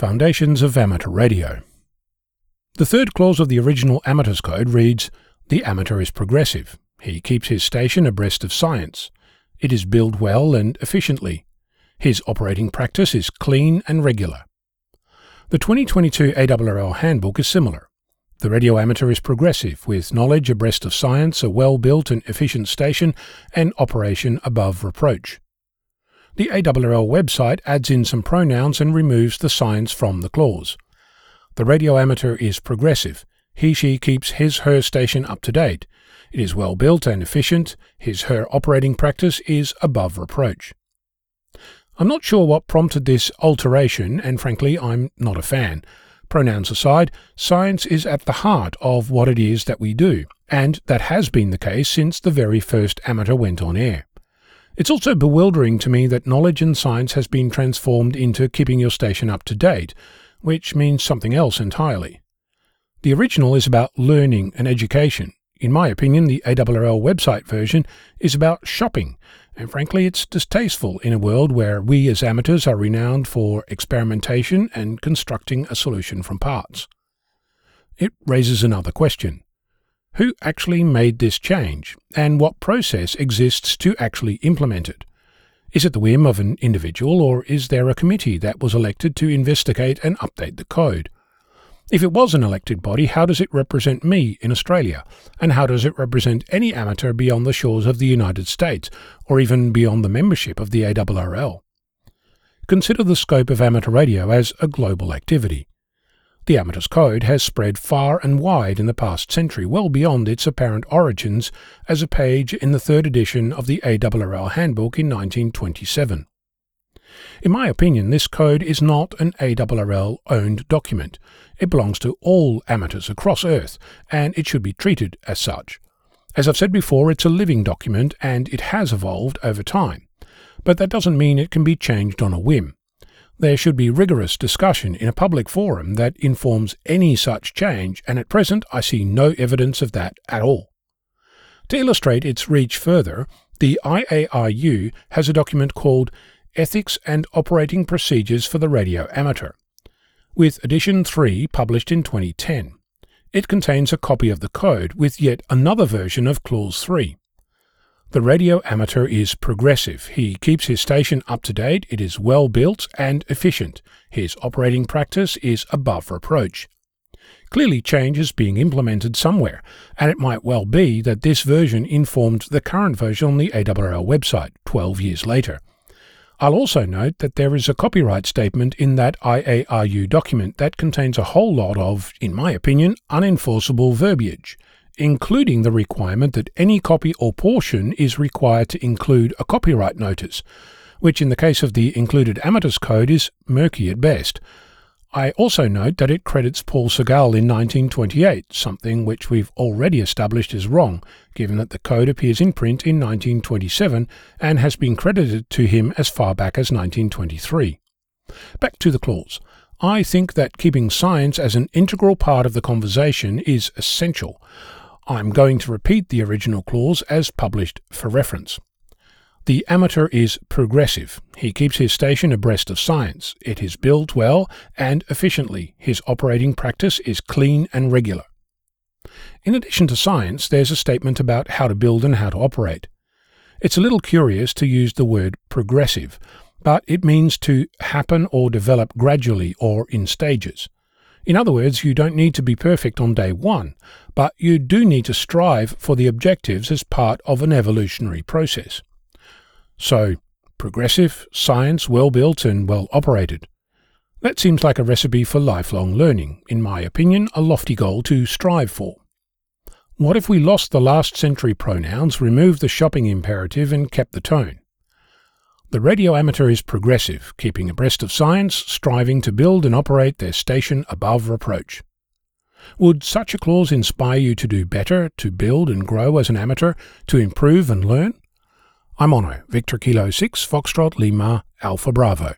Foundations of Amateur Radio. The third clause of the original Amateur's Code reads The amateur is progressive. He keeps his station abreast of science. It is billed well and efficiently. His operating practice is clean and regular. The 2022 ARRL Handbook is similar. The radio amateur is progressive, with knowledge abreast of science, a well built and efficient station, and operation above reproach. The ARRL website adds in some pronouns and removes the science from the clause. The radio amateur is progressive. He she keeps his her station up to date. It is well built and efficient. His her operating practice is above reproach. I'm not sure what prompted this alteration, and frankly, I'm not a fan. Pronouns aside, science is at the heart of what it is that we do, and that has been the case since the very first amateur went on air. It's also bewildering to me that knowledge and science has been transformed into keeping your station up to date, which means something else entirely. The original is about learning and education. In my opinion, the ARRL website version is about shopping and frankly, it's distasteful in a world where we as amateurs are renowned for experimentation and constructing a solution from parts. It raises another question. Who actually made this change, and what process exists to actually implement it? Is it the whim of an individual, or is there a committee that was elected to investigate and update the code? If it was an elected body, how does it represent me in Australia? And how does it represent any amateur beyond the shores of the United States, or even beyond the membership of the ARRL? Consider the scope of amateur radio as a global activity. The Amateur's Code has spread far and wide in the past century, well beyond its apparent origins as a page in the third edition of the ARRL Handbook in 1927. In my opinion, this code is not an ARRL owned document. It belongs to all amateurs across Earth, and it should be treated as such. As I've said before, it's a living document and it has evolved over time. But that doesn't mean it can be changed on a whim. There should be rigorous discussion in a public forum that informs any such change, and at present I see no evidence of that at all. To illustrate its reach further, the IARU has a document called Ethics and Operating Procedures for the Radio Amateur, with Edition 3 published in 2010. It contains a copy of the code with yet another version of Clause 3. The radio amateur is progressive. He keeps his station up to date, it is well built and efficient. His operating practice is above reproach. Clearly, change is being implemented somewhere, and it might well be that this version informed the current version on the ARRL website 12 years later. I'll also note that there is a copyright statement in that IARU document that contains a whole lot of, in my opinion, unenforceable verbiage, including the requirement that any copy or portion is required to include a copyright notice, which in the case of the included Amateur's Code is murky at best, I also note that it credits Paul Segal in 1928, something which we've already established is wrong, given that the code appears in print in 1927 and has been credited to him as far back as 1923. Back to the clause. I think that keeping science as an integral part of the conversation is essential. I'm going to repeat the original clause as published for reference. The amateur is progressive. He keeps his station abreast of science. It is built well and efficiently. His operating practice is clean and regular. In addition to science, there's a statement about how to build and how to operate. It's a little curious to use the word progressive, but it means to happen or develop gradually or in stages. In other words, you don't need to be perfect on day one, but you do need to strive for the objectives as part of an evolutionary process. So, progressive, science well built and well operated. That seems like a recipe for lifelong learning, in my opinion, a lofty goal to strive for. What if we lost the last century pronouns, removed the shopping imperative, and kept the tone? The radio amateur is progressive, keeping abreast of science, striving to build and operate their station above reproach. Would such a clause inspire you to do better, to build and grow as an amateur, to improve and learn? I'm Onno, Victor Kilo 6, Foxtrot Lima, Alpha Bravo.